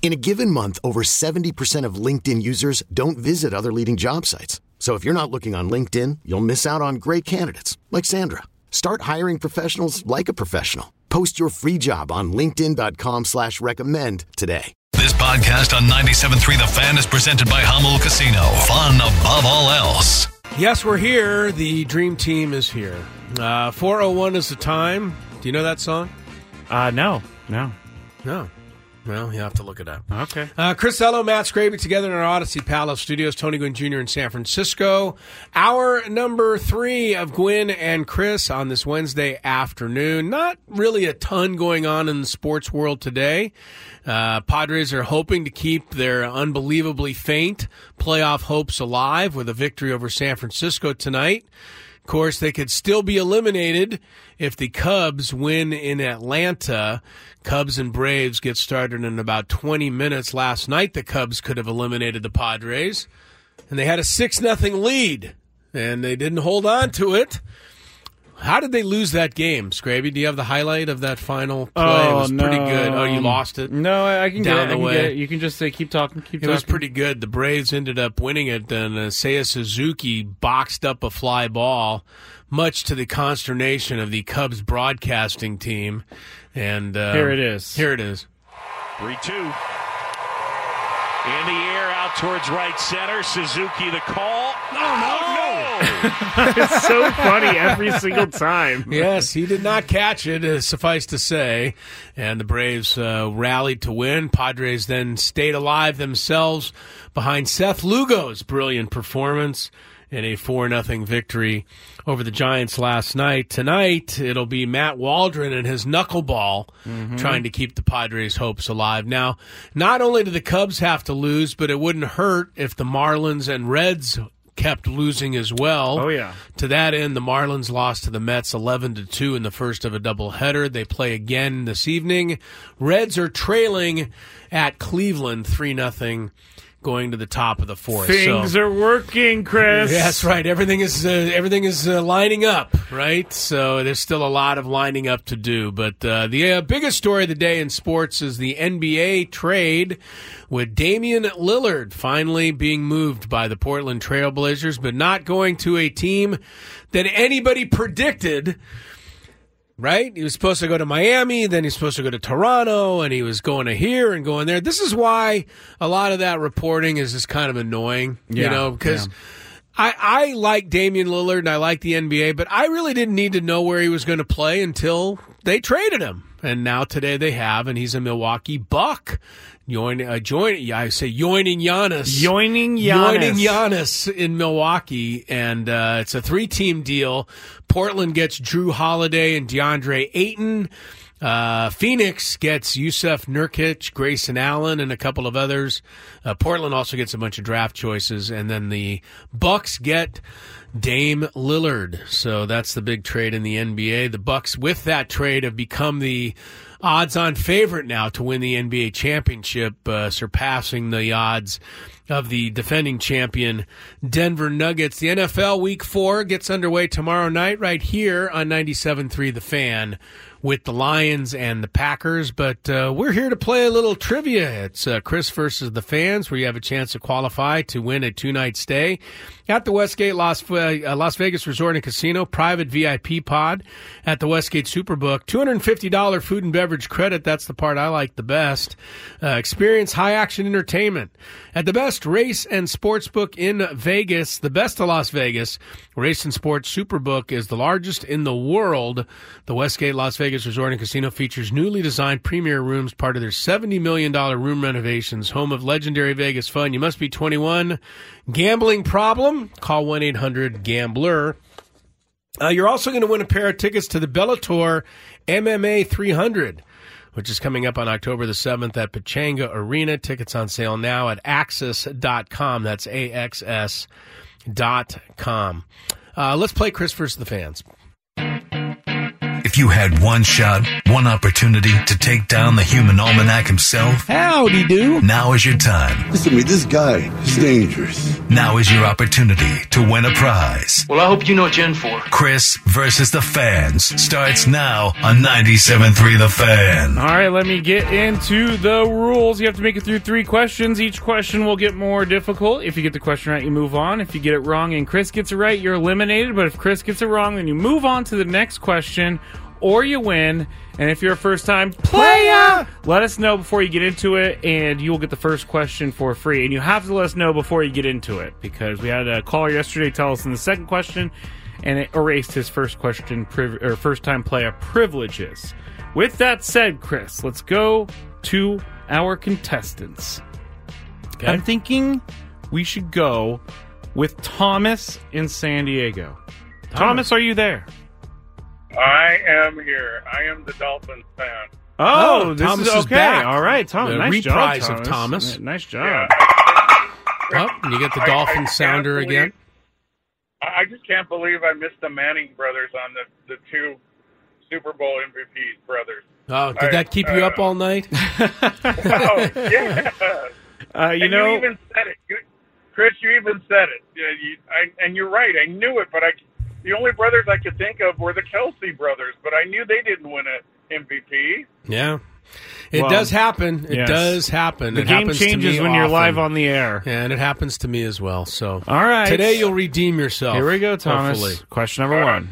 In a given month, over 70% of LinkedIn users don't visit other leading job sites. So if you're not looking on LinkedIn, you'll miss out on great candidates like Sandra. Start hiring professionals like a professional. Post your free job on LinkedIn.com slash recommend today. This podcast on 97.3 The Fan is presented by Jamul Casino. Fun above all else. Yes, we're here. The Dream Team is here. Uh, 401 is the time. Do you know that song? Uh, no, no. No. Well, you have to look it up. Okay. Uh, Chris Ello, Matt Scraby together in our Audacy Palace studios. Tony Gwynn Jr. in San Francisco. Hour number three of Gwynn and Chris on this Wednesday afternoon. Not really a ton going on in the sports world today. Uh, Padres are hoping to keep their unbelievably faint playoff hopes alive with a victory over San Francisco tonight. Course, they could still be eliminated if the Cubs win in Atlanta. Cubs and Braves get started in about 20 minutes. Last night, the Cubs could have eliminated the Padres, and they had a 6 nothing lead, and they didn't hold on to it. How did they lose that game, Scraby? Do you have the highlight of that final play? it Oh, was pretty good. Oh, you lost it? No, I, I can Down get it. the I can way. get it. You can just say, keep talking, keep talking. It talking. was pretty good. The Braves ended up winning it, and uh, Seiya Suzuki boxed up a fly ball, much to the consternation of the Cubs broadcasting team. And uh, Here it is. Here it is. 3 2. In the air, out towards right center. Suzuki the call. Oh, no! it's so funny every single time. Yes, he did not catch it, uh, suffice to say. And the Braves uh, rallied to win. Padres then stayed alive themselves behind Seth Lugo's brilliant performance in a 4 0 victory over the Giants last night. Tonight, it'll be Matt Waldron and his knuckleball trying to keep the Padres' hopes alive. Now, not only do the Cubs have to lose, but it wouldn't hurt if the Marlins and Reds kept losing as well. Oh, yeah. To that end, the Marlins lost to the Mets 11 to 2 in the first of a doubleheader. They play again this evening. Reds are trailing at Cleveland 3 nothing going to the top of the fourth. Things So- are working, Chris. That's right. Everything is uh, everything is uh, lining up, right? So there's still a lot of lining up to do. But uh, the uh, biggest story of the day in sports is the NBA trade with Damian Lillard finally being moved by the Portland Trailblazers, but not going to a team that anybody predicted right? He was supposed to go to Miami, then he's supposed to go to Toronto, and he was going to here and going there. This is why a lot of that reporting is just kind of annoying, you know, because. yeah. I, I like Damian Lillard and I like the NBA, but I really didn't need to know where he was going to play until they traded him. And now today they have, and he's a Milwaukee Buck. Join, uh, join, yeah, I say joining Giannis. Joining Giannis. Joining Giannis in Milwaukee, and uh, it's a three-team deal. Portland gets Jrue Holiday and DeAndre Ayton. Uh, Phoenix gets Jusuf Nurkic, Grayson Allen, and a couple of others. Uh, Portland also gets a bunch of draft choices, and then the Bucks get Dame Lillard. So that's the big trade in the NBA. The Bucks, with that trade, have become the odds-on favorite now to win the NBA championship, uh, surpassing the odds of the defending champion Denver Nuggets. The NFL Week Four gets underway tomorrow night, right here on 97.3 The Fan. With the Lions and the Packers, but uh, we're here to play a little trivia. It's uh, Chris versus the fans, where you have a chance to qualify to win a two night stay at the Westgate Las, uh, Las Vegas Resort and Casino, private VIP pod at the Westgate Superbook. $250 food and beverage credit. That's the part I like the best. Uh, experience high action entertainment at the best race and sports book in Vegas, the best of Las Vegas. Race and Sports Superbook is the largest in the world. The Westgate Las Vegas Vegas Resort and Casino features newly designed premier rooms, part of their $70 million room renovations, home of legendary Vegas fun. You must be 21. Gambling problem? Call 1 800 Gambler. Uh, you're also going to win a pair of tickets to the Bellator MMA 300, which is coming up on October the 7th at Pechanga Arena. Tickets on sale now at axis.com. That's A-X-S dot com. Uh, let's play Chris versus the fans. If you had one shot, one opportunity to take down the human almanac himself, Howdy do. now is your time. Listen to me, this guy is dangerous. Now is your opportunity to win a prize. Well, I hope you know what you're in for. Chris versus the fans starts now on 97.3 The Fan. All right, let me get into the rules. You have to make it through three questions. Each question will get more difficult. If you get the question right, you move on. If you get it wrong and Chris gets it right, you're eliminated. But if Chris gets it wrong, then you move on to the next question or you win. And if you're a first time player, let us know before you get into it, and you will get the first question for free. And you have to let us know before you get into it because we had a caller yesterday tell us in the second question, and it erased his first question priv- or first time player privileges. With that said, Chris, let's go to our contestants. I'm thinking we should go with Thomas in San Diego. Thomas, are you there? I am here. I am the Dolphins fan. Oh, Oh, this Thomas is is okay. back. All right, Thomas. The nice reprise job, of Thomas. Thomas. Nice job. Yeah. Oh, and you get the I- I dolphin can't sounder believe- again. I I just can't believe I missed the Manning brothers on the, the two Super Bowl MVPs brothers. Oh, did I- that keep you uh, up all night? Oh, yeah. Uh, you and know, you even said it. You, Chris, you even said it. Yeah, you, I, and you're right. I knew it, but I, the only brothers I could think of were the Kelce brothers, but I knew they didn't win an MVP. Yeah. It Well, does happen. It yes. does happen. the it game happens to changes me when you're often. live on the air. And it happens to me as well. So All right. today you'll redeem yourself. Here we go, Thomas. Hopefully. Question number one.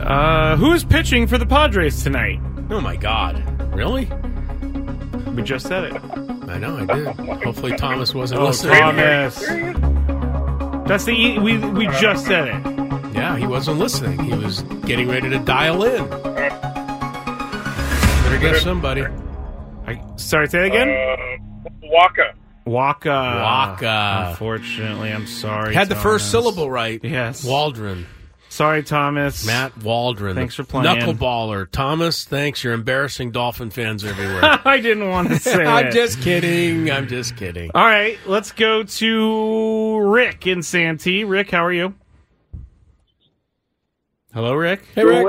Uh, who is pitching for the Padres tonight? Oh my God! Really? We just said it. I know I did. Hopefully Thomas wasn't Oh, listening. Thomas. That's the e- we we just said it. Yeah, he wasn't listening. He was getting ready to dial in. Better guess somebody. I, sorry, say that again. Uh, Waka. Waka. Waka. Unfortunately, I'm sorry. Had the first syllable right. Yes. Waldron. Sorry, Thomas. Matt Waldron. Thanks for playing. Knuckleballer. Thomas, thanks. You're embarrassing Dolphin fans everywhere. I didn't want to say. I'm it. just kidding. I'm just kidding. All right, let's go to Rick in Santee. Rick, how are you? Hello, Rick. Hey, Rick.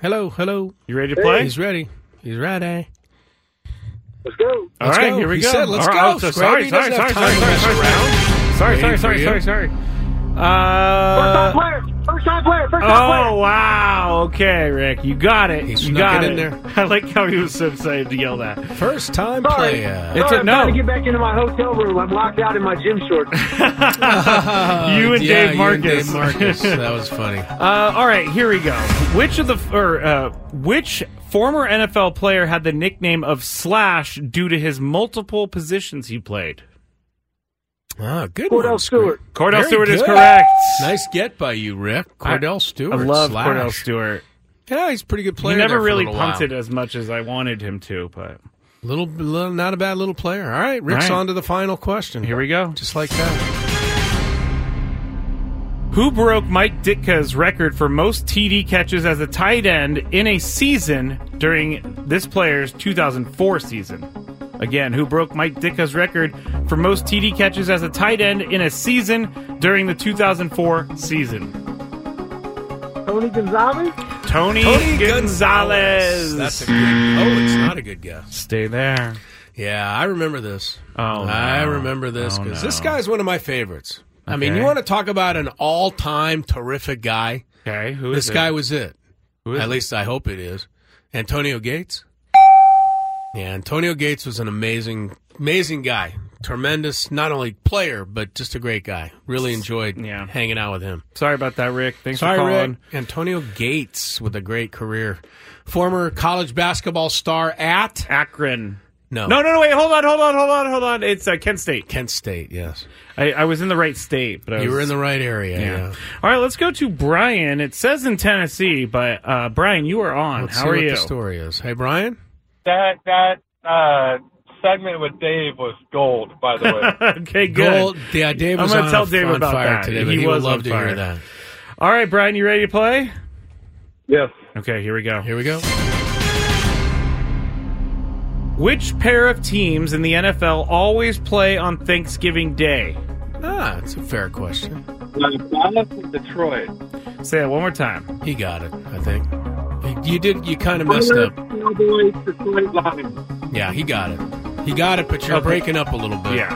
Hello, hello. You ready to play? He's ready. He's ready. Let's go. All Let's right, go. here we He go. said, let's All go. right, so Scrappy sorry, sorry, doesn't sorry, have sorry, time to sorry, mess sorry, around. sorry, Waiting sorry, for sorry, you. sorry, sorry. Uh, player. First time player. First time oh wow! Okay, Rick, you got it. He you snuck got it it in there. I like how he was so excited to yell that. First time Sorry. player. It's Sorry, a I'm no. trying to get back into my hotel room. I'm locked out in my gym shorts. you and yeah, Dave you and Marcus. Dave Marcus. that was funny. Uh, all right, here we go. Which of the or uh, which former NFL player had the nickname of Slash due to his multiple positions he played? Ah, good Kordell one, Stewart. Kordell Very Stewart is good. correct. Nice get by you, Rick. Kordell Stewart. I love slash. Kordell Stewart. Yeah, he's a pretty good player. he never there for a really little while. punted as much as I wanted him to, but Little, little, not a bad little player. All right, Rick's All right. on to the final question. here we go. Just like that. Who broke Mike Ditka's record for most TD catches as a tight end in a season during this player's 2004 season? Again, who broke Mike Ditka's record for most TD catches as a tight end in a season during the 2004 season? Tony Gonzalez. Tony, Tony Gonzalez. That's a good. Oh, it's not a good guess. Stay there. Yeah, I remember this. Oh, I remember this Oh, because no. this guy's one of my favorites. I mean, you want to talk about an all-time terrific guy? Okay, who is This it? guy was it. Who is At it? least I hope it is. Antonio Gates. Yeah, Antonio Gates was an amazing, amazing guy. Tremendous, not only player but just a great guy. Really enjoyed Yeah. hanging out with him. Sorry about that, Rick. Thanks Sorry, for calling. Rick. Antonio Gates with a great career. Former college basketball star at Akron. No. No, no, no, wait, hold on, hold on, hold on, hold on. It's uh, Kent State. Kent State, yes. I, I was in the right state, but I You were in the right area. Yeah. Yeah. All right, let's go to Brian. It says in Tennessee, but uh, Brian, you are on. Let's How see are what you? the story is. Hey, Brian. That that uh, segment with Dave was gold, by the way. okay, good. Gold. Yeah, Dave I'm was gonna on, tell Dave on about fire that. today, but He he, was would love to fire. hear that. All right, Brian, you ready to play? yes. Okay, here we go. Here we go. Which pair of teams in the NFL always play on Thanksgiving Day? Ah, it's a fair question. Uh, Dallas and Detroit. Say it one more time. He got it, I think. You did. You kind of messed up. Cowboys, Detroit Lions. Yeah, he got it. He got it, but you're Okay. breaking up a little bit. Yeah.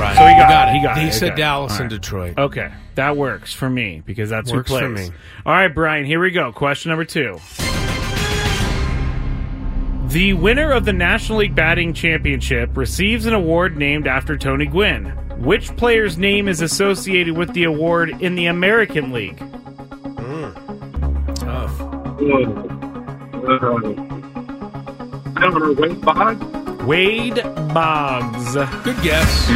Right. So he You got it. He got He it. said Okay. Dallas All and. Detroit. Okay, that works for me because that's Works who for plays. me. All right, Brian, here we go. Question number two. The winner of the National League Batting Championship receives an award named after Tony Gwynn. Which player's name is associated with the award in the American League? Uh, I don't know, Wade Boggs? Wade Boggs. Good guess.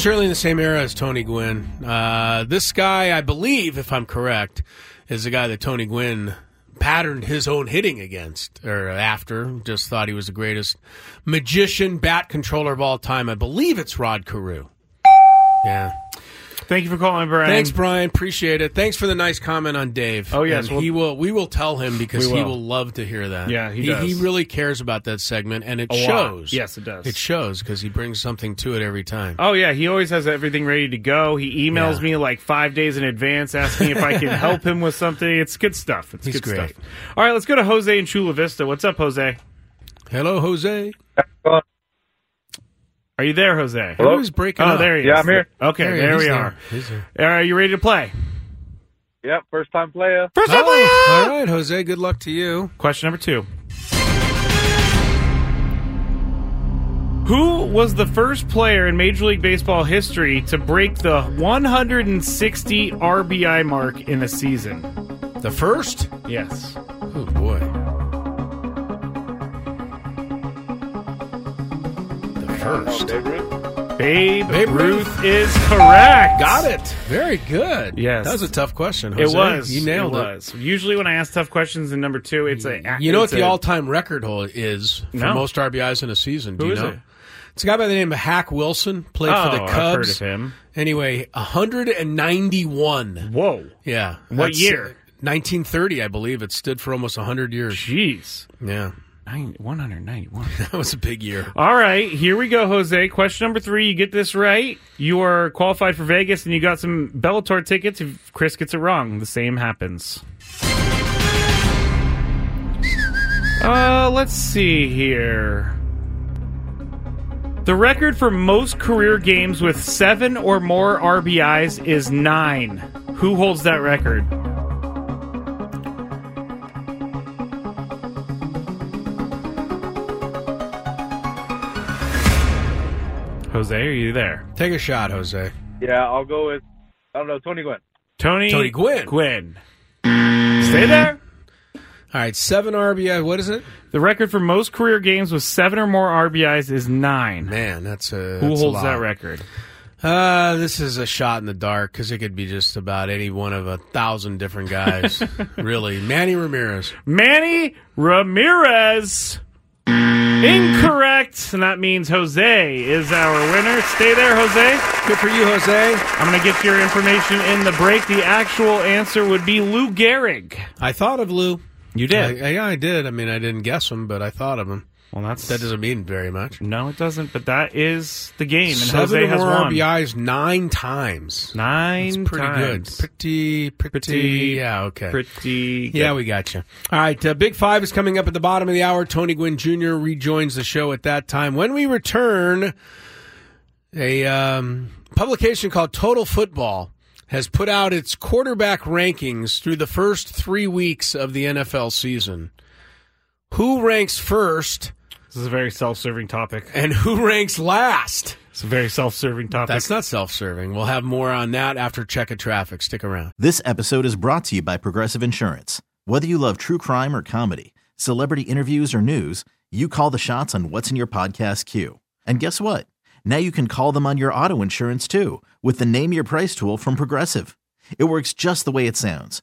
Certainly in the same era as Tony Gwynn. Uh, this guy, I believe, if I'm correct, is the guy that Tony Gwynn patterned his own hitting against or after. Just thought he was the greatest magician, bat controller of all time. I believe it's Rod Carew. Yeah. Thank you for calling, Brian. Thanks, Brian. Appreciate it. Thanks for the nice comment on Dave. Oh, yes, And we'll- he will. We will tell him because We he will. will love to hear that. Yeah, he he, does. he really cares about that segment, and it A lot. shows. Yes, it does. It shows because he brings something to it every time. Oh yeah, he always has everything ready to go. He emails Yeah. me like five days in advance, asking if I can help him with something. It's good stuff. It's He's good great. stuff. All right, let's go to Jose in Chula Vista. What's up, Jose? Hello, Jose. Are you there, Jose? Hello? Who's breaking oh, up? there he is. Yeah, I'm here. Okay, There there, we there. are. He's there. Are you ready to play? Yep, first time player. First time Oh, all right, Jose. Good luck to you. Question number two. Who was the first player in Major League Baseball history to break the 160 RBI mark in a season? The first? Yes. First. Babe, Babe Ruth, Ruth. is correct. Got it. Very good. Yes. That was a tough question. It was. You nailed it. it. Usually when I ask tough questions in number two, it's a. You know what the a- all-time record hole is for No. most RBIs in a season? Do Who you is know? it? It's a guy by the name of Hack Wilson. Played Oh, for the I've Cubs. heard of him. Anyway, 191. Whoa. Yeah. What year? uh, 1930, I believe. It stood for almost 100 years. Jeez. Yeah. Nine, 191. That was a big year. All right, here we go, Jose. Question number three. You get this right, you are qualified for Vegas, and you got some Bellator tickets. If Chris gets it wrong, the same happens. Uh, let's see here. The record for most career games with seven or more RBIs is nine. Who holds that record? Jose, are you there? Take a shot, Jose. Yeah, I'll go with, I don't know, Tony Gwynn. Tony, Tony Gwynn. Gwynn. Stay there. All right, seven RBI. What is it? The record for most career games with seven or more RBIs is nine. Man, that's a. Who that's a holds lot. that record? Uh, this is a shot in the dark because it could be just about any one of a thousand different guys. really, Manny Ramirez. Manny Ramirez. Incorrect. And that means Jose is our winner. Stay there, Jose. Good for you, Jose. I'm going to get your information in the break. The actual answer would be Lou Gehrig. I thought of Lou. You did. I, yeah, I did. I mean, I didn't guess him, but I thought of him. Well, that's That doesn't mean very much. No, it doesn't. But that is the game, and Seven Jose or has more won RBIs nine times. nine That's pretty times. good. Pretty, pretty, Pretty, Yeah, okay. Pretty. Yeah, we got you. All right, uh, Big Five is coming up at the bottom of the hour. Tony Gwynn Jr. rejoins the show at that time. When we return, a um, publication called Total Football has put out its quarterback rankings through the first three weeks of the NFL season. Who ranks first This is a very self-serving topic. and who ranks last? It's a very self-serving topic. That's not self serving. We'll have more on that after check of traffic. Stick around. This episode is brought to you by Progressive Insurance. Whether you love true crime or comedy, celebrity interviews or news, you call the shots on what's in your podcast queue. And guess what? Now you can call them on your auto insurance too with the Name Your Price tool from Progressive. It works just the way it sounds.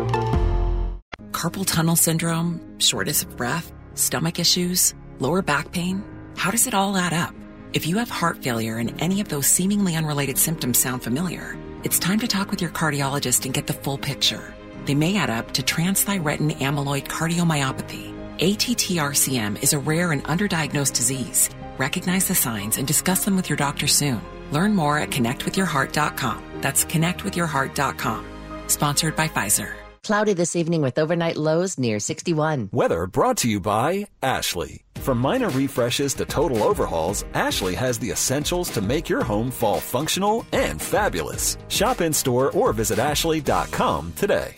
Carpal tunnel syndrome, shortness of breath, stomach issues, lower back pain. How does it all add up? If you have heart failure and any of those seemingly unrelated symptoms sound familiar, it's time to talk with your cardiologist and get the full picture. They may add up to transthyretin amyloid cardiomyopathy. ATTRCM is a rare and underdiagnosed disease. Recognize the signs and discuss them with your doctor soon. Learn more at connectwithyourheart.com. That's connectwithyourheart.com. Sponsored by Pfizer. Cloudy this evening with overnight lows near 61. Weather brought to you by Ashley. From minor refreshes to total overhauls, Ashley has the essentials to make your home fall functional and fabulous. Shop in store or visit ashley.com today.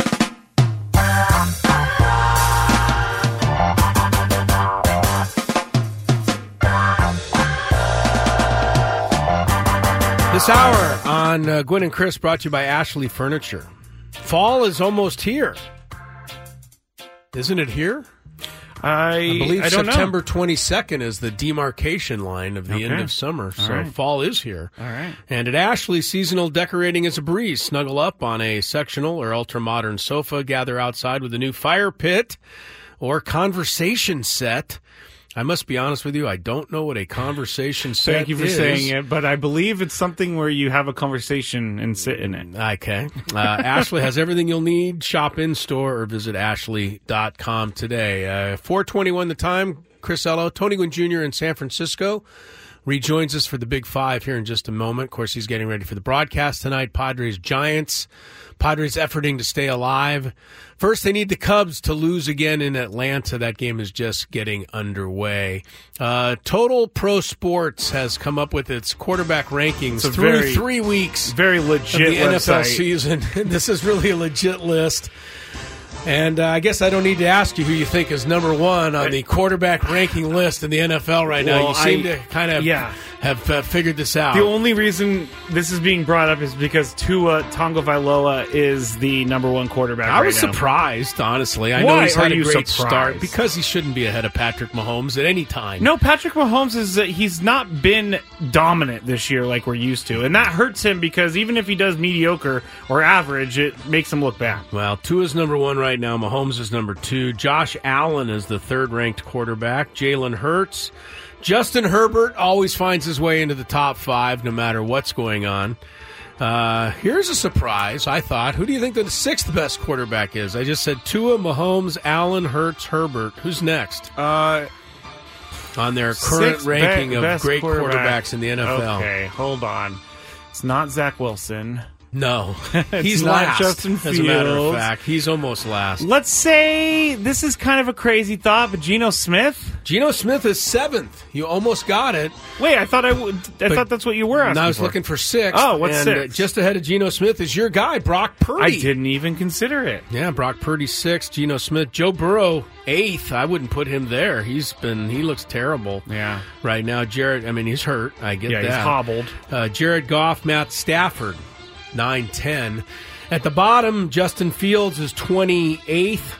This hour on uh, Gwynn and Chris brought to you by Ashley Furniture. Fall is almost here. Isn't it here? I, I believe I September 22nd is the demarcation line of the Okay. end of summer. So right. fall is here. All right. And at Ashley, seasonal decorating is a breeze. Snuggle up on a sectional or ultra modern sofa, gather outside with a new fire pit or conversation set. I must be honest with you, I don't know what a conversation set Thank you for is. saying it, but I believe it's something where you have a conversation and sit in it. Okay. Uh, Ashley has everything you'll need. Shop in store or visit ashley.com today. Uh, 421 the time. Chris Ello, Tony Gwynn Jr. in San Francisco rejoins us for the Big Five here in just a moment. Of course, he's getting ready for the broadcast tonight. Padres Giants. Padres efforting to stay alive. First, they need the Cubs to lose again in Atlanta. That game is just getting underway. Uh, Total Pro Sports has come up with its quarterback rankings through very- three weeks Very of legit the NFL website. season. this is really a legit list. And uh, I guess I don't need to ask you who you think is number one on the quarterback ranking list in the NFL right now. Well, you seem I- to kind of yeah. Have uh, figured this out. The only reason this is being brought up is because Tua Tagovailoa is the number one quarterback. I right was now. surprised, honestly. I know Why he's had a great surprised? start because he shouldn't be ahead of Patrick Mahomes at any time. No, Patrick Mahomes is uh, he's not been dominant this year like we're used to, and that hurts him because even if he does mediocre or average, it makes him look bad. Well, Tua's number one right now. Mahomes is number two. Josh Allen is the third ranked quarterback. Jalen Hurts. Justin Herbert always finds his way into the top five no matter what's going on. Uh, here's a surprise, I thought. Who do you think the sixth best quarterback is? I just said Tua, Mahomes, Allen, Hurts, Herbert. Who's next? Uh, on their current ranking be- of great quarterback. quarterbacks in the NFL. Okay, hold on. It's not Zach Wilson. No, he's not last. Justin as a matter of fact, he's almost last. Let's say this is kind of a crazy thought, but Geno Smith. Geno Smith is seventh. You almost got it. Wait, I thought I would. I But- thought that's what you were asking. I was for. looking for six. Oh, what's and, six? uh, just ahead of Geno Smith is your guy, Brock Purdy. I didn't even consider it. Yeah, Brock Purdy sixth, Geno Smith, Joe Burrow eighth. I wouldn't put him there. He's been he looks terrible. Yeah. right now. Jared, I mean he's hurt. I get Yeah, that. he's hobbled. Uh, Jared Goff, Matt Stafford, nine ten. At the bottom, Justin Fields is twenty eighth.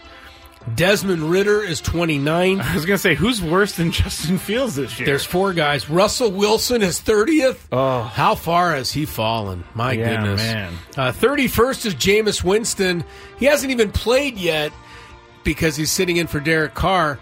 Desmond Ridder is 29th. I was going to say, who's worse than Justin Fields this year? There's four guys. Russell Wilson is 30th. Oh. How far has he fallen? My Yeah, goodness. man. Uh, 31st is Jameis Winston. He hasn't even played yet because he's sitting in for Derek Carr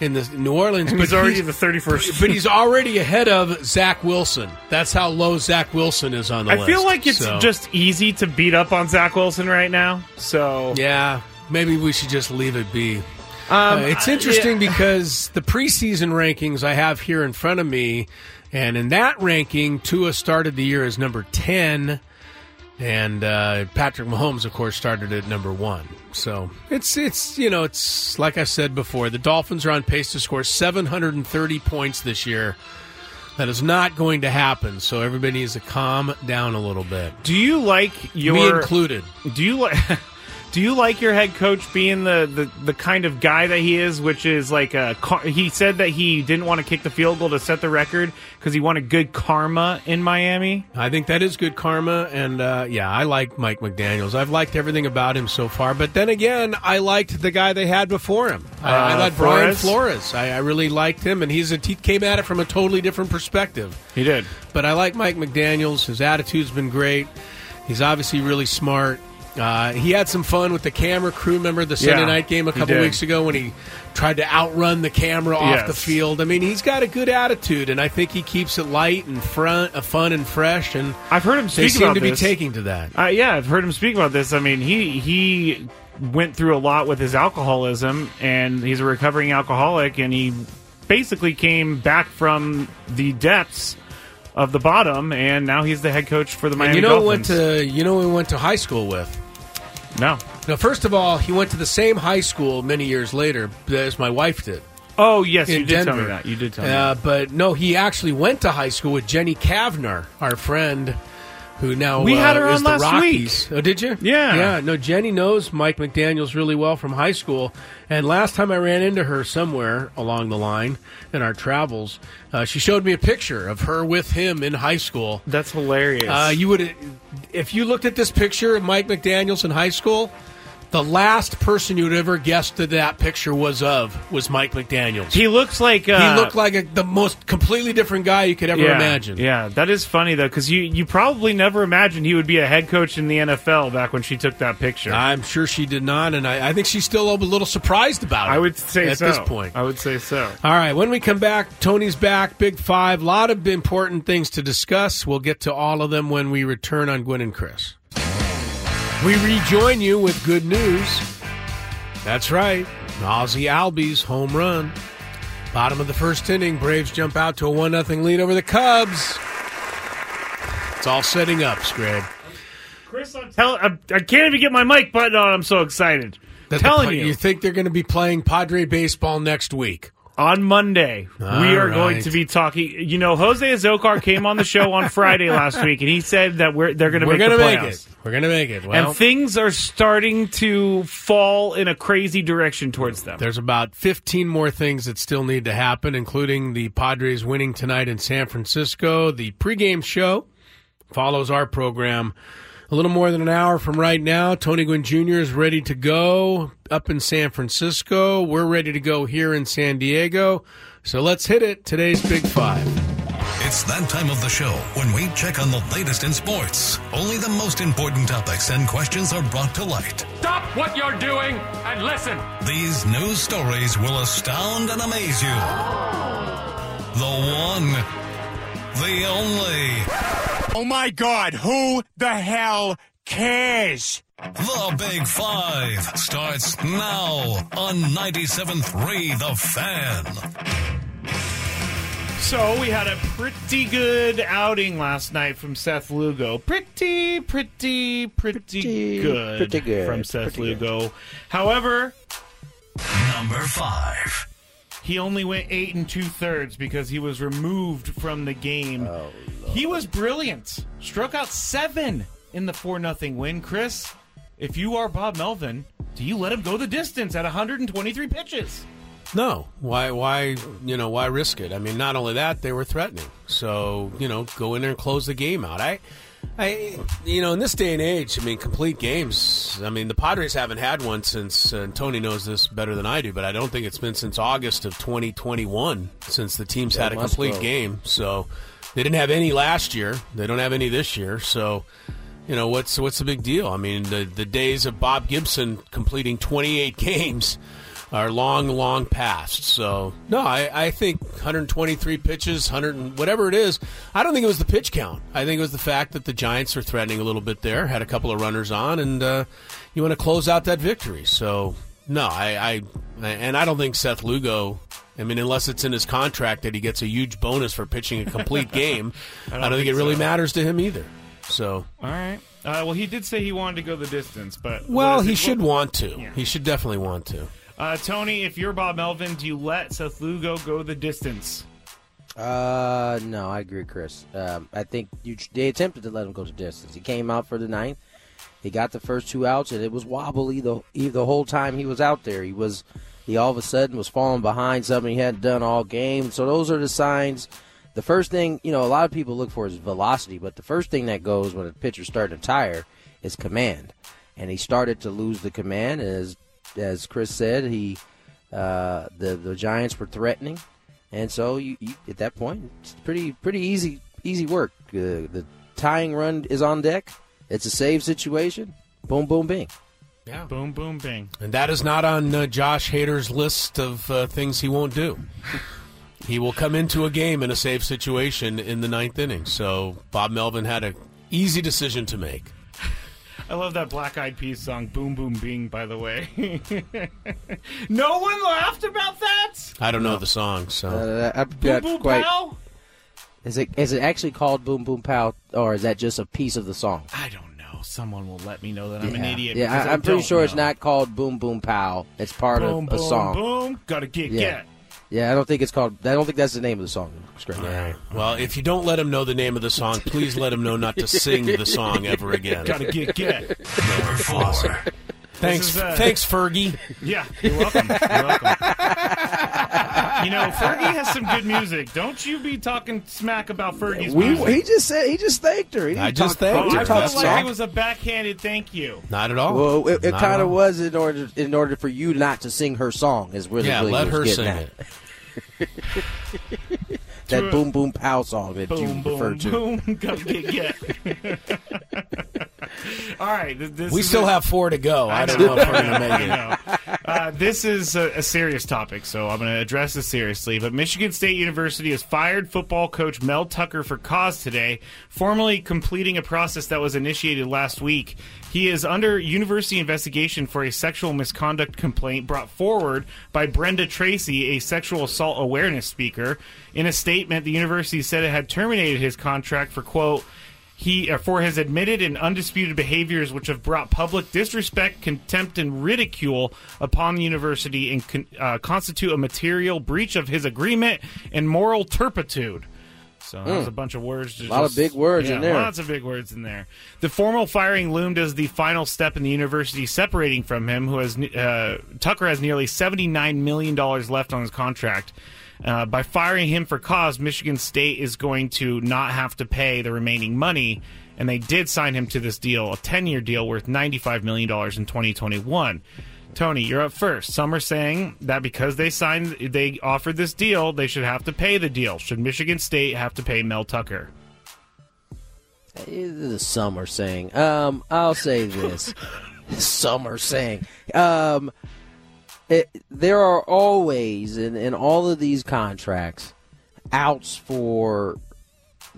in the New Orleans. And but he's already the 31st. But he's already ahead of Zach Wilson. That's how low Zach Wilson is on the I list. I feel like it's So, just easy to beat up on Zach Wilson right now. So Yeah, maybe we should just leave it be. Um, Uh, it's interesting yeah. because the preseason rankings I have here in front of me, and in that ranking, Tua started the year as number 10, and uh, Patrick Mahomes, of course, started at number one. So it's it's you know it's like I said before, the Dolphins are on pace to score 730 points this year. That is not going to happen. So everybody needs to calm down a little bit. Do you like your Me included? Do you like? Do you like your head coach being the, the, the kind of guy that he is, which is like a he said that he didn't want to kick the field goal to set the record because he wanted good karma in Miami. I think that is good karma, and uh, yeah, I like Mike McDaniel's. I've liked everything about him so far, but then again, I liked the guy they had before him. I, I Uh, liked Brian Flores? Flores. I, I really liked him, and he's a, he came at it from a totally different perspective. He did, but I like Mike McDaniel's. His attitude's been great. He's obviously really smart. Uh, he had some fun with the camera crew. Remember the Sunday Yeah, night game a couple weeks ago when he tried to outrun the camera off Yes. the field. I mean, he's got a good attitude, and I think he keeps it light and front, uh, fun and fresh. And I've heard him they seem about to this. be taking to that. Uh, yeah, I've heard him speak about this. I mean, he he went through a lot with his alcoholism, and he's a recovering alcoholic, and he basically came back from the depths of the bottom, and now he's the head coach for the And Miami you know, Dolphins. went to you know, who he went to high school with. No. Now, first of all, he went to the same high school many years later as my wife did. Oh yes, you did tell me that. You did tell me. Uh, that. but no, he actually went to high school with Jenny Kavner, our friend, who now We uh, had her is on the last Rockies. Oh, did you? Yeah. yeah. No, Jenny knows Mike McDaniel's really well from high school. And last time I ran into her somewhere along the line in our travels, uh, she showed me a picture of her with him in high school. That's hilarious. Uh, you would, if you looked at this picture of Mike McDaniel's in high school. The last person you'd ever guessed that that picture was of was Mike McDaniel's. He looks like uh, he looked like a, the most completely different guy you could ever yeah, imagine. Yeah, that is funny though, because you you probably never imagined he would be a head coach in the NFL back when she took that picture. I'm sure she did not, and I, I think she's still a little surprised about it. I would say at so. this point. I would say so. All right, when we come back, Tony's back, Big Five, a lot of important things to discuss. We'll get to all of them when we return on Gwynn and Chris. We rejoin you with good news. That's right, Ozzy Albies home run. Bottom of the first inning, Braves jump out to a one 0 lead over the Cubs. It's all setting up, Scrag. Chris, I'm tell- I, I can't even get my mic button on. I'm so excited. Telling the, you. you think they're going to be playing Padre baseball next week? On Monday, we All are going to be talking. You know, Jose Azocar came on the show on Friday last week, and he said that we're they're going to make going the to make playoffs. it. We're going to make it. Well, and things are starting to fall in a crazy direction towards them. There's about 15 more things that still need to happen, including the Padres winning tonight in San Francisco. The pregame show follows our program a little more than an hour from right now. Tony Gwynn Jr. is ready to go up in San Francisco. We're ready to go here in San Diego. So let's hit it. Today's Big Five. It's that time of the show when we check on the latest in sports. Only the most important topics and questions are brought to light. Stop what you're doing and listen. These news stories will astound and amaze you. The one, the only. Oh my god, who the hell cares? The Big Five starts now on 97.3 The Fan. So we had a pretty good outing last night from Seth Lugo. Pretty, pretty, pretty, good, pretty good, from Seth pretty Lugo. However, Number five. He only went eight and two thirds because he was removed from the game. Oh, he was brilliant. Struck out seven in the four nothing win. Chris, if you are Bob Melvin, do you let him go the distance at 123 pitches? No, why? Why? You know, why risk it? I mean, not only that, they were threatening. So you know, go in there and close the game out. I, I, you know, in this day and age, I mean, complete games. I mean, the Padres haven't had one since, and Tony knows this better than I do, but I don't think it's been since August of 2021 since the teams Yeah, had a complete go. game. So they didn't have any last year. They don't have any this year. So, you know, what's what's the big deal? I mean, the the days of Bob Gibson completing 28 games are long, long past. So, no, I, I think 123 pitches, 100 and whatever it is. I don't think it was the pitch count. I think it was the fact that the Giants are threatening a little bit there, had a couple of runners on, and uh, you want to close out that victory. So, no, I, I and I don't think Seth Lugo. I mean, unless it's in his contract that he gets a huge bonus for pitching a complete game, I I don't don't, think, think it really so. matters to him either. So, All right. Uh, well, he did say he wanted to go the distance, but well, he it- should what- want to. Yeah. He should definitely want to. Uh, Tony, if you're Bob Melvin, do you let Seth Lugo go the distance? Uh, no, I agree, Chris. Um, I think you, they attempted to let him go to distance. He came out for the ninth. He got the first two outs, and it was wobbly the the whole time he was out there. He was he all of a sudden was falling behind something he hadn't done all game. So those are the signs. The first thing you know, a lot of people look for is velocity, but the first thing that goes when a pitcher's starting to tire is command, and he started to lose the command. As as Chris said, he uh, the the Giants were threatening. And so you, you at that point, it's pretty pretty easy easy work. Uh, the tying run is on deck. It's a save situation. Boom, boom, bing. Yeah. Boom, boom, bing. And that is not on uh, Josh Hader's list of uh, things he won't do. he will come into a game in a safe situation in the ninth inning. So Bob Melvin had an easy decision to make. I love that Black Eyed Peas song, Boom Boom Bing, by the way. no one laughed about that? I don't know the song, so Uh, I've Boom got Boom quite. Pow? Is it is it actually called Boom Boom Pow, or is that just a piece of the song? I don't know. Someone will let me know that I'm an yeah. idiot. Yeah, because I, I'm pretty don't sure it's know. not called Boom Boom Pow. It's part boom, of a boom, song. Boom, gotta get, Yeah. get. Yeah, I don't think it's called. I don't think that's the name of the song. Scrap. All right. Well, if you don't let him know the name of the song, please let him know not to sing the song ever again. Gotta get, get. Number four. Thanks, is, uh, thanks, Fergie. Yeah, you're welcome. You're welcome. You know, Fergie has some good music. Don't you be talking smack about Fergie's We, music. he just said he just thanked her. He I didn't just talk- thanked her. I felt like smack. it was a backhanded thank you. Not at all. Well, it, it kind of was in order in order for you not to sing her song. Is really Yeah, really let her sing at. it. that boom boom pow song that Boom, you boom, referred to. boom. Gotta get, get. All right. th- This We is still a- have four to go. I, don't know. know if we're going to make it. Uh, this is a, a serious topic, so I'm going to address this seriously. But Michigan State University has fired football coach Mel Tucker for cause today, formally completing a process that was initiated last week. He is under university investigation for a sexual misconduct complaint brought forward by Brenda Tracy, a sexual assault awareness speaker. In a statement, the university said it had terminated his contract for, quote, he uh, for his admitted and undisputed behaviors which have brought public disrespect, contempt, and ridicule upon the university and con- uh, constitute a material breach of his agreement and moral turpitude. So that was Mm. a bunch of words. A lot of big words yeah, in there. Lots of big words in there. The formal firing loomed as the final step in the university separating from him. Who has uh, Tucker has nearly seventy nine million dollars left on his contract. Uh, by firing him for cause, Michigan State is going to not have to pay the remaining money, and they did sign him to this deal, a ten year deal worth ninety five million dollars in twenty twenty one. Tony, you're up first. Some are saying that because they signed, they offered this deal, they should have to pay the deal. Should Michigan State have to pay Mel Tucker? The some are saying. Um, I'll say this. some are saying. Um, it, there are always in, in all of these contracts outs for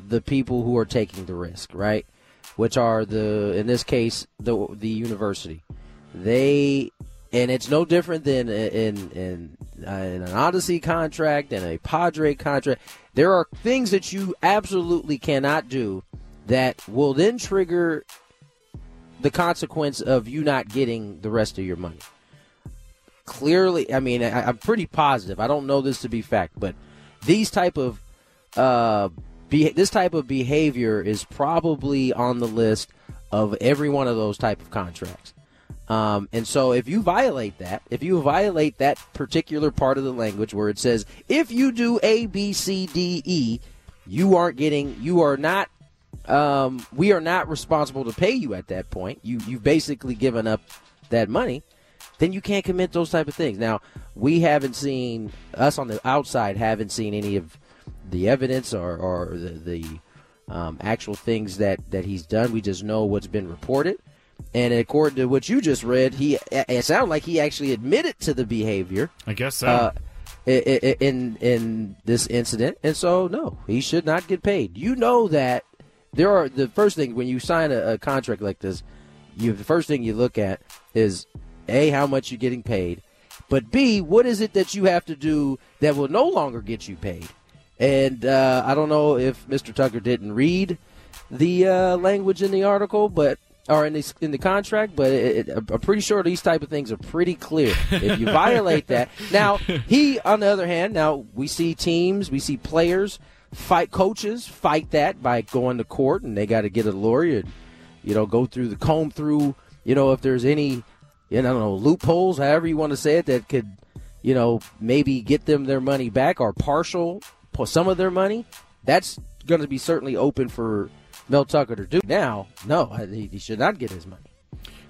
the people who are taking the risk, right? Which are the in this case the the university. They and it's no different than in in, uh, in an Audacy contract and a Padre contract. There are things that you absolutely cannot do that will then trigger the consequence of you not getting the rest of your money. Clearly, I mean, I, I'm pretty positive. I don't know this to be fact, but these type of uh, be, this type of behavior is probably on the list of every one of those type of contracts. Um, and so, if you violate that, if you violate that particular part of the language where it says if you do A, B, C, D, E, you aren't getting, you are not um, we are not responsible to pay you at that point. You you've basically given up that money. Then you can't commit those type of things. Now we haven't seen us on the outside haven't seen any of the evidence or, or the, the um, actual things that, that he's done. We just know what's been reported. And according to what you just read, he it sounded like he actually admitted to the behavior. I guess so. Uh, in in this incident, and so no, he should not get paid. You know that there are the first thing when you sign a, a contract like this, you the first thing you look at is a how much you're getting paid, but b what is it that you have to do that will no longer get you paid. And uh, I don't know if Mr. Tucker didn't read the uh, language in the article, but or in the in the contract, but it, it, I'm pretty sure these type of things are pretty clear. if you violate that, now he, on the other hand, now we see teams, we see players fight coaches fight that by going to court, and they got to get a lawyer, and, you know, go through the comb through, you know, if there's any, you know, I don't know loopholes, however you want to say it, that could, you know, maybe get them their money back or partial some of their money. That's going to be certainly open for Mel Tucker to do. Now, no, he, he should not get his money.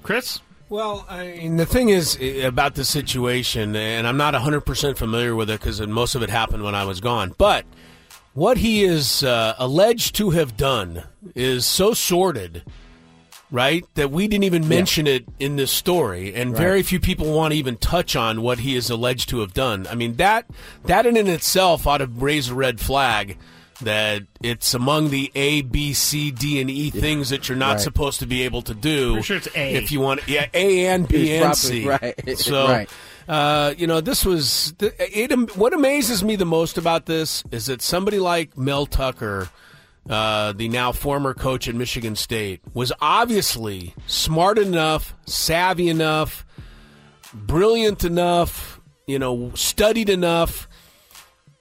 Chris? Well, I mean, the thing is about the situation, and I'm not 100% familiar with it because most of it happened when I was gone, but what he is uh, alleged to have done is so sordid, right, that we didn't even mention yeah. it in this story, and right. very few people want to even touch on what he is alleged to have done. I mean, that that in and itself ought to raise a red flag that it's among the A, B, C, D, and E things that you're not right. supposed to be able to do. Pretty sure it's A. If you want, yeah, A and B and C. Right. So, right. Uh, you know, this was it, it, What amazes me the most about this is that somebody like Mel Tucker. Uh, the now former coach at Michigan State, was obviously smart enough, savvy enough, brilliant enough, you know, studied enough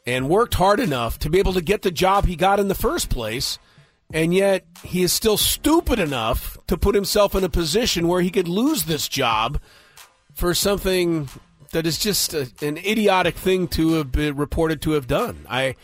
and worked hard enough to be able to get the job he got in the first place. And yet he is still stupid enough to put himself in a position where he could lose this job for something that is just a, an idiotic thing to have been reported to have done. I,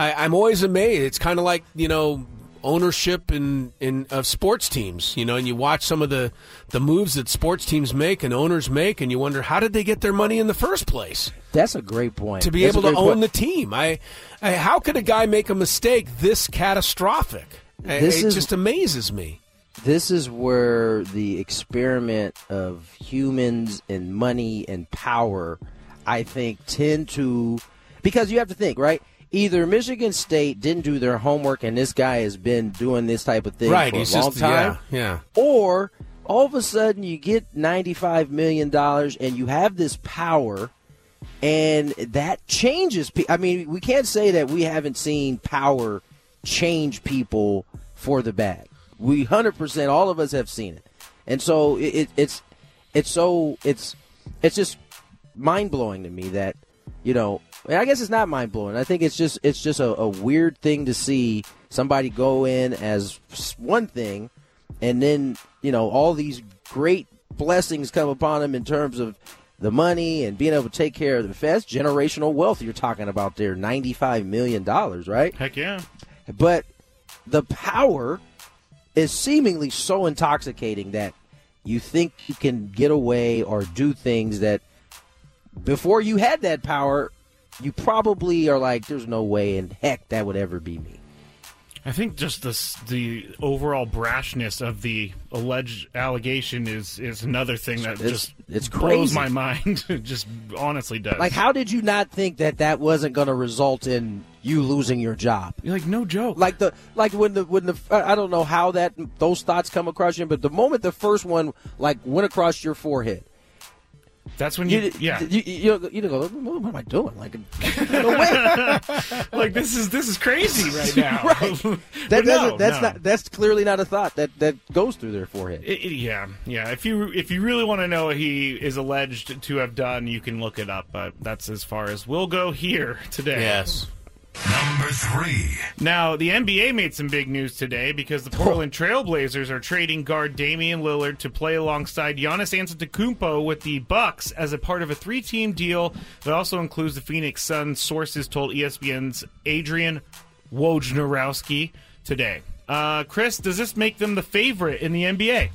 I am always amazed. It's kind of like you know ownership in, in of sports teams, you know, and you watch some of the, the moves that sports teams make and owners make, and you wonder how did they get their money in the first place? That's a great point. To be That's able to own point. the team, I, I, how could a guy make a mistake this catastrophic? This it is, just amazes me. This is where the experiment of humans and money and power, I think, tend to because you have to think right either Michigan State didn't do their homework and this guy has been doing this type of thing right, for a long just, time, yeah, yeah, or all of a sudden you get ninety-five million dollars and you have this power, and that changes. I mean, we can't say that we haven't seen power change people for the bad. We hundred percent, all of us have seen it, and so it, it, it's it's so it's it's just mind blowing to me that you know I guess it's not mind blowing. I think it's just it's just a, a, weird thing to see somebody go in as one thing, and then you know all these great blessings come upon them in terms of the money and being able to take care of the fest generational wealth you're talking about there, ninety five million dollars, right? Heck yeah! But the power is seemingly so intoxicating that you think you can get away or do things that before you had that power you probably are like, there's no way in heck that would ever be me. I think just the the overall brashness of the alleged allegation is is another thing that it's, just it's blows crazy. my mind. it just honestly does. Like, how did you not think that that wasn't going to result in you losing your job? You're like, no joke. Like the like when the when the I don't know how that those thoughts come across you, but the moment the first one like went across your forehead, that's when you, you yeah. you, you, you go what am I doing? Like like this is this is crazy right now. Right. that no, that's no. not that's clearly not a thought that that goes through their forehead. It, it, yeah yeah. If you if you really want to know what he is alleged to have done you can look it up but that's as far as we'll go here today. Yes Number three. Now, the NBA made some big news today because the Portland Trailblazers are trading guard Damian Lillard to play alongside Giannis Antetokounmpo with the Bucks as a part of a three-team deal that also includes the Phoenix Suns. Sources told ESPN's Adrian Wojnarowski today. Uh, Chris, does this make them the favorite in the NBA?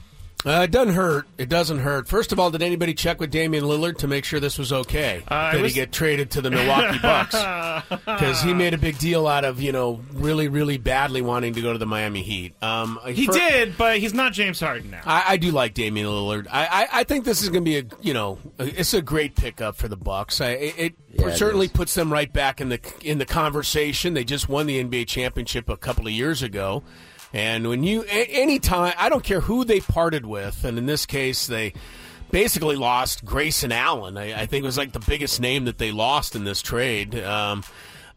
Uh, it doesn't hurt. It doesn't hurt. First of all, did anybody check with Damian Lillard to make sure this was okay? Uh, did was- he get traded to the Milwaukee Bucks? Because he made a big deal out of you know really really badly wanting to go to the Miami Heat. Um, He for- did, but he's not James Harden now. I, I do like Damian Lillard. I, I, I think this is going to be a you know it's a great pickup for the Bucks. I, it it Yeah, certainly is. puts them right back in the in the conversation. They just won the NBA championship a couple of years ago, and when you any time I don't care who they parted with, and in this case they basically lost Grayson Allen. I, I think it was like the biggest name that they lost in this trade. Um,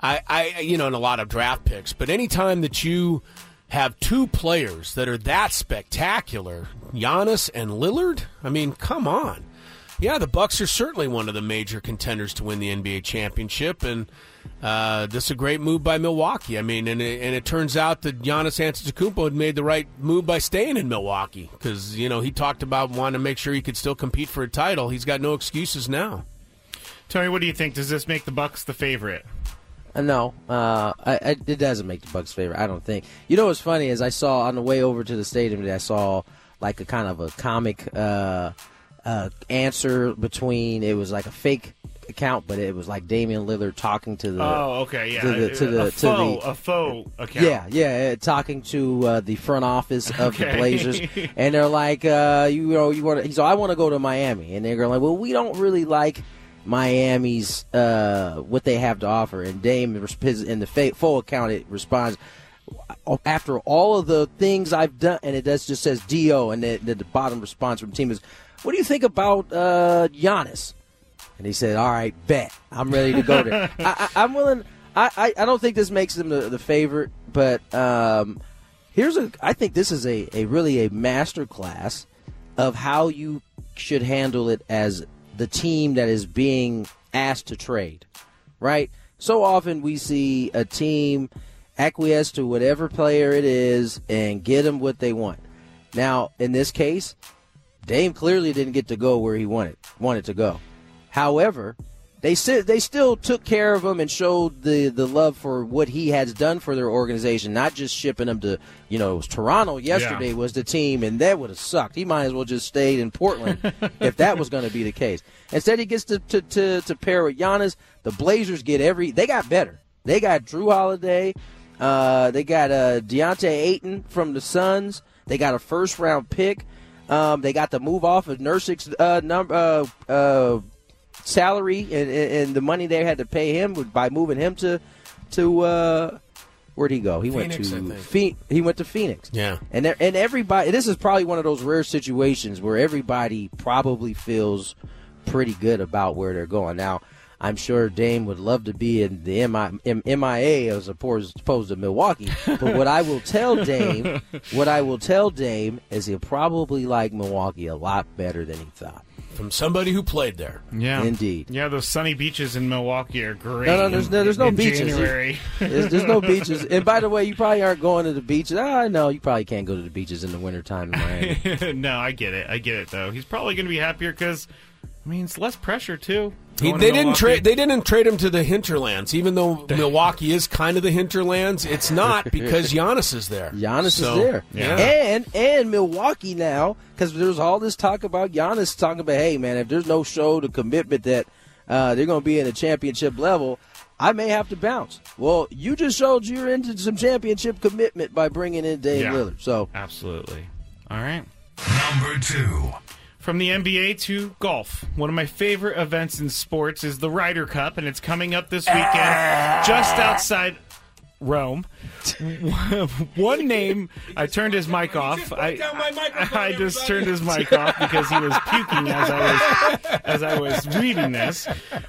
I, I, you know, in a lot of draft picks. But anytime that you have two players that are that spectacular, Giannis and Lillard, I mean, come on. Yeah, the Bucks are certainly one of the major contenders to win the NBA championship, and uh, this is a great move by Milwaukee. I mean, and it, and it turns out that Giannis Antetokounmpo had made the right move by staying in Milwaukee because you know he talked about wanting to make sure he could still compete for a title. He's got no excuses now. Tony, what do you think? Does this make the Bucks the favorite? Uh, no, uh, I, I, it doesn't make the Bucks' favorite. I don't think. You know what's funny is I saw on the way over to the stadium today. I saw like a kind of a comic uh, uh, answer between. It was like a fake account, but it was like Damian Lillard talking to the. oh, okay, yeah. To the, to the, a to faux, the a faux account. yeah, yeah, talking to uh, the front office of the Blazers, and they're like, uh, you know, you want so I want to go to Miami, and they're like, well, we don't really like Miami's uh, what they have to offer. And Dame in the full account it responds. After all of the things I've done, and it does just says Do, and the, the, the bottom response from the team is, "What do you think about uh, Giannis?" And he said, "All right, bet I'm ready to go there. I, I'm willing. I, I, I don't think this makes them the, the favorite, but um, here's a. I think this is a, a really a master class of how you should handle it as the team that is being asked to trade. Right. So often we see a team acquiesce to whatever player it is and get them what they want. Now, in this case, Dame clearly didn't get to go where he wanted wanted to go. However, they si- they still took care of him and showed the, the love for what he has done for their organization, not just shipping him to you know it was Toronto yesterday Yeah. was the team, and that would have sucked. He might as well just stayed in Portland if that was going to be the case. Instead, he gets to, to, to, to pair with Giannis. The Blazers get every they got better. They got Jrue Holiday. Uh, they got uh, Deandre Ayton from the Suns. They got a first round pick. Um, they got the move off of Nurkic's uh, number uh, uh, salary and, and, the money they had to pay him by moving him to to uh, where'd he go? He Phoenix, went to. Phe- he went to Phoenix. Yeah. And there, and everybody, this is probably one of those rare situations where everybody probably feels pretty good about where they're going. Now, I'm sure Dame would love to be in the MI, M- MIA as opposed, opposed to Milwaukee. But what I will tell Dame, what I will tell Dame is he'll probably like Milwaukee a lot better than he thought. From somebody who played there. Yeah, Indeed. Yeah, those sunny beaches in Milwaukee are great. No, no, there's no, there's no in beaches. January. There's, there's no beaches. And by the way, you probably aren't going to the beaches. Ah, no, you probably can't go to the beaches in the wintertime in Miami. no, I get it. I get it though. He's probably going to be happier because, I mean, it's less pressure too. He, they to didn't trade. They didn't trade him to the hinterlands, even though Milwaukee is kind of the hinterlands. It's not because Giannis is there. Giannis So, is there, Yeah. and and Milwaukee now because there's all this talk about Giannis talking about, hey man, if there's no show the commitment that uh, they're going to be in a championship level, I may have to bounce. Well, you just showed you're into some championship commitment by bringing in Dame Yeah. Lillard. So absolutely. All right. Number two. From the NBA to golf, one of my favorite events in sports is the Ryder Cup, and it's coming up this weekend just ah. outside Rome. one name, I turned his mic off. I, I just turned his mic off because he was puking as I was as I was reading this.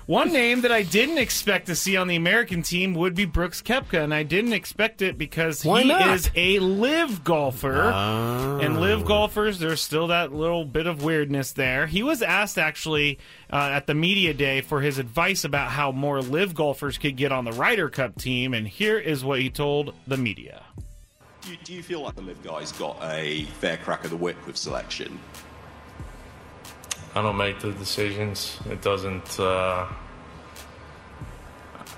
One name that I didn't expect to see on the American team would be Brooks Koepka, and I didn't expect it because Why he not? is a LIV golfer. Oh. And LIV golfers, there's still that little bit of weirdness there. He was asked actually uh, at the media day for his advice about how more LIV golfers could get on the Ryder Cup team, and here is what he told the media. Do you, do you feel like the LIV guys got a fair crack of the whip with selection? I don't make the decisions. It doesn't. Uh,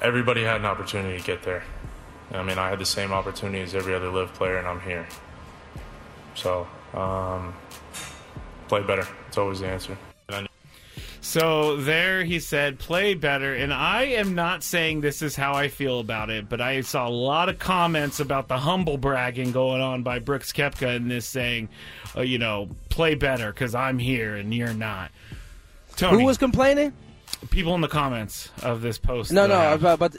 everybody had an opportunity to get there. I mean, I had the same opportunity as every other LIV player, and I'm here. So, um, play better. It's always the answer. So there he said, play better. And I am not saying this is how I feel about it, but I saw a lot of comments about the humble bragging going on by Brooks Koepka in this saying, uh, you know, play better because I'm here and you're not. Tony, Who was complaining? people in the comments of this post. No, no, but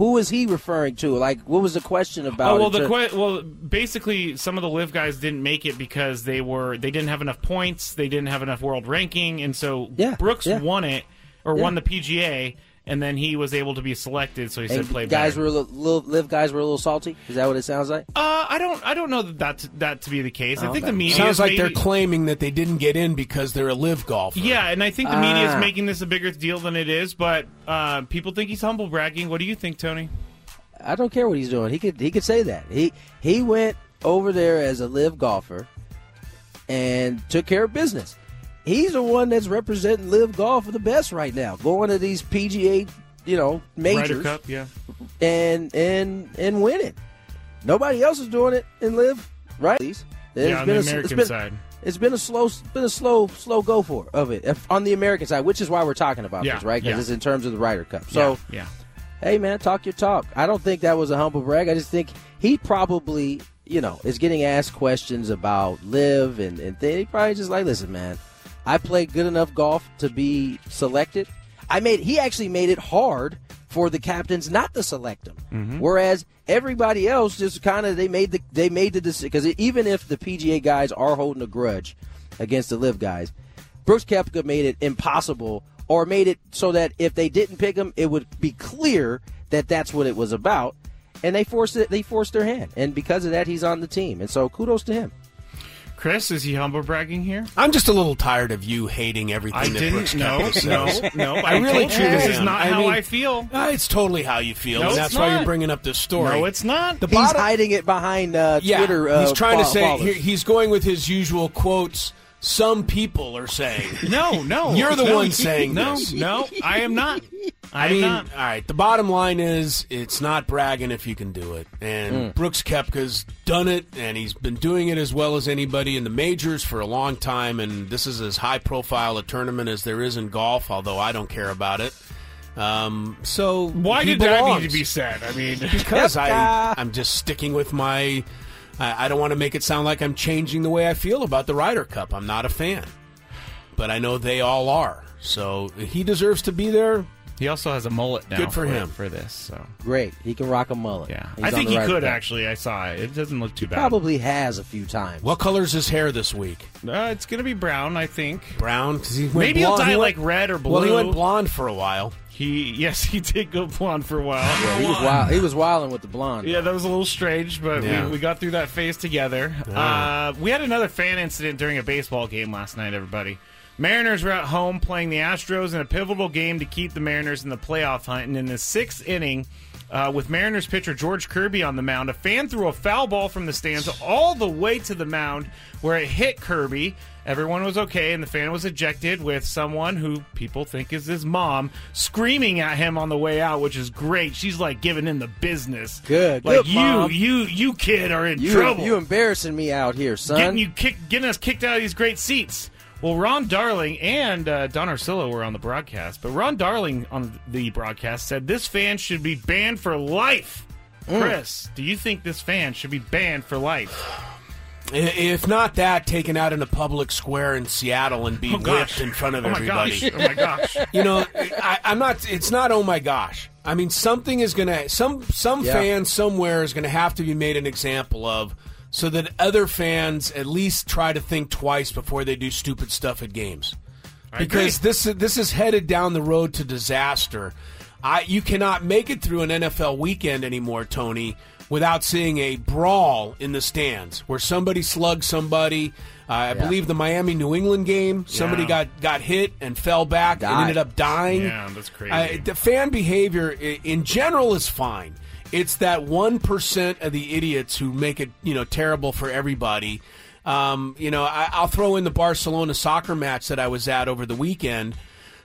who was he referring to? Like, what was the question about? Oh well, the to- que- well, basically, some of the LIV guys didn't make it because they were they didn't have enough points, they didn't have enough world ranking, and so Yeah, Brooks yeah. won it or Yeah. won the PGA, and then he was able to be selected. So he and said, "Play guys better." were a little, little, LIV guys were a little salty. Is that what it sounds like? Uh, I don't, I don't know that that, that to be the case. I Oh, think okay. the media Sounds like maybe, they're claiming that they didn't get in because they're a LIV golfer. Yeah, and I think the media is Ah. making this a bigger deal than it is. But uh, people think he's humble bragging. What do you think, Tony? I don't care what he's doing. He could he could say that. He he went over there as a LIV golfer and took care of business. He's the one that's representing LIV golf for the best right now. Going to these PGA, you know, majors Ryder Cup, yeah. and and and winning. Nobody else is doing it in LIV, right? Least. Yeah, on the a- American been, side. It's been a slow, been a slow, slow go for of it if, on the American side, which is why we're talking about Yeah, this, right? Because yeah. it's in terms of the Ryder Cup. So, yeah. hey man, talk your talk. I don't think that was a humble brag. I just think he probably, you know, is getting asked questions about LIV and and. He probably just like, listen, man, I played good enough golf to be selected. I made. He actually made it hard for the captains not to select him, Mm-hmm. whereas everybody else just kind of they made the they made the decision because even if the PGA guys are holding a grudge against the LIV guys, Brooks Koepka made it impossible or made it so that if they didn't pick him, it would be clear that that's what it was about, and they forced it. They forced their hand, and because of that, he's on the team, and so kudos to him. Chris, is he humble bragging here? I'm just a little tired of you hating everything I that didn't- Brooks no, Koepka no, says. no, I I really told you truly this is am. not how I feel. Uh, it's totally how you feel, No, and it's that's why not. you're bringing up this story. No, it's not. The he's bottom, hiding it behind uh, yeah, Twitter. Uh, he's trying to fo- say followers. he- he's going with his usual quotes. Some people are saying. No, no, You're the no, one saying no, this. No, I am not. I, I am mean, not. all right. The bottom line is, it's not bragging if you can do it. And Mm. Brooks Koepka's done it, and he's been doing it as well as anybody in the majors for a long time. And this is as high profile a tournament as there is in golf. Although I don't care about it. Um, so Why he did that belongs. need to be said? I mean, Because I, I'm just sticking with my. I, I don't want to make it sound like I'm changing the way I feel about the Ryder Cup. I'm not a fan, but I know they all are. So he deserves to be there. He also has a mullet now. Good for him. for this. So Great, he can rock a mullet. yeah, He's I on think the he right could track. actually. I saw it. It doesn't look too bad. Probably has a few times. What color's his hair this week? Uh, it's gonna be brown, I think. Brown? 'Cause he went Maybe he'll blonde. dye He went- like red or blue. Well, he went blonde for a while. He yes, he did go blonde for a while. Yeah, he was wild. He was wilding with the blonde. Yeah, that was a little strange, but Yeah. we, we got through that phase together. Uh, we had another fan incident during a baseball game last night, everybody. Mariners were at home playing the Astros in a pivotal game to keep the Mariners in the playoff hunt. And in the sixth inning, uh, with Mariners pitcher George Kirby on the mound, a fan threw a foul ball from the stands all the way to the mound where it hit Kirby. Everyone was okay, and the fan was ejected with someone who people think is his mom screaming at him on the way out, which is great. She's like giving him the business. Good, like good, you, Mom. you, you kid are in You, trouble. you embarrassing me out here, son. getting you kick, getting us kicked out of these great seats. Well, Ron Darling and uh, Don Orsillo were on the broadcast, but Ron Darling on the broadcast said this fan should be banned for life. Mm. Chris, do you think this fan should be banned for life? I- If not that, taken out in a public square in Seattle and be Oh, gosh. whipped in front of Oh, my everybody. gosh. Oh, my gosh. You know, I, I'm not. It's not. Oh my gosh. I mean, something is gonna. Some some Yeah. fan somewhere is gonna have to be made an example of, so that other fans at least try to think twice before they do stupid stuff at games. because this this is headed down the road to disaster. I you cannot make it through an NFL weekend anymore, Tony, without seeing a brawl in the stands where somebody slugged somebody. Uh, I Yeah. believe the Miami New England game, somebody Yeah. got got hit and fell back and ended up dying. Yeah, that's crazy. Uh, the fan behavior in general is fine. It's that one percent of the idiots who make it, you know, terrible for everybody. Um, you know, I, I'll throw in the Barcelona soccer match that I was at over the weekend.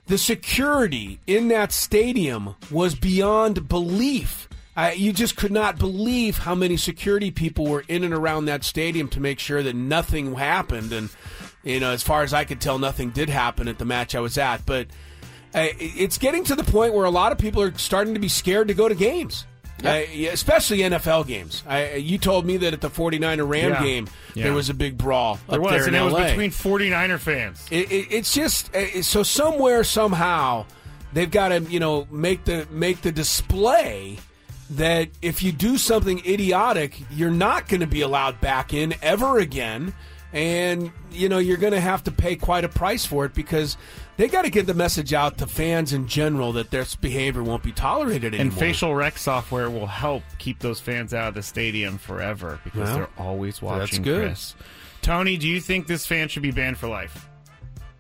The security in that stadium was beyond belief. I, you just could not believe how many security people were in and around that stadium to make sure that nothing happened. And you know, as far as I could tell, nothing did happen at the match I was at. But uh, it's getting to the point where a lot of people are starting to be scared to go to games. Uh, especially NFL games. I, you told me that at the 49er Ram Yeah. game, Yeah. there was a big brawl. There up was, there and it was between 49er fans. It, it, it's just uh, so somewhere somehow they've got to you know make the make the display that if you do something idiotic, you're not going to be allowed back in ever again, and you know you're going to have to pay quite a price for it because they got to get the message out to fans in general that their behavior won't be tolerated anymore. And facial rec software will help keep those fans out of the stadium forever because Well, they're always watching. that's good. Chris. Tony, do you think this fan should be banned for life?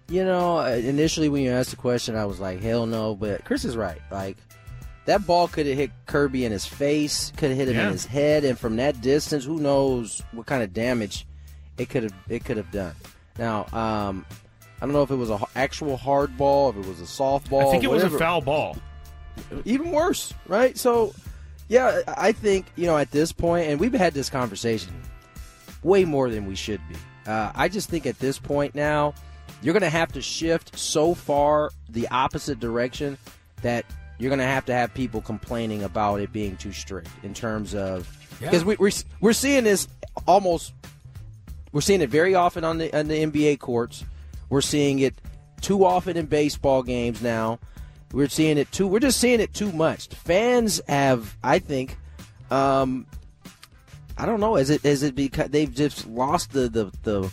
You know, uh, initially when you asked the question, I was like, hell no. But Chris is right. Like, that ball could have hit Kirby in his face, could have hit him Yeah. in his head, and from that distance, who knows what kind of damage it could have it could have done. Now, um, I don't know if it was an actual hard ball, if it was a softball. I think it was a foul ball. Even worse, right? So, yeah, I think you know at this point, and we've had this conversation way more than we should be. Uh, I just think at this point now, you're going to have to shift so far the opposite direction that you're going to have to have people complaining about it being too strict in terms of Yeah. because we, we're we're seeing this almost we're seeing it very often on the on the NBA courts. We're seeing it too often in baseball games now. We're seeing it too. We're just seeing it too much. Fans have, I think, um, I don't know. Is it is it because they've just lost the the, the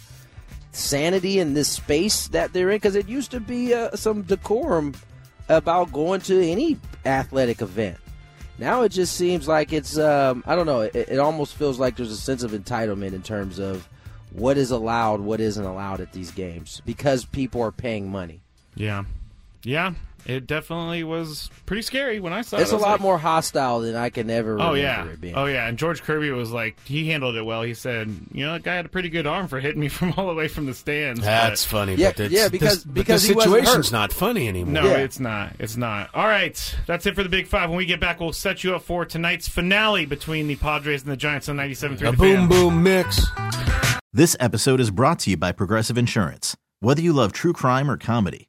sanity in this space that they're in? Because it used to be uh, some decorum about going to any athletic event. Now it just seems like it's um, I don't know. It, it almost feels like there's a sense of entitlement in terms of what is allowed, what isn't allowed at these games because people are paying money. Yeah, yeah. It definitely was pretty scary when I saw It's it. I a was lot like- more hostile than I can ever. Oh remember yeah, it being. oh yeah. And George Kirby was like, he handled it well. He said, you know, that guy had a pretty good arm for hitting me from all the way from the stands. That's but- funny, Yeah, but it's, yeah, because- this, but because the situation's not funny anymore. No, it's not. It's not. All right, that's it for the Big Five. When we get back, we'll set you up for tonight's finale between the Padres and the Giants on 97.3 A The boom Fan. boom mix. This episode is brought to you by Progressive Insurance. Whether you love true crime or comedy,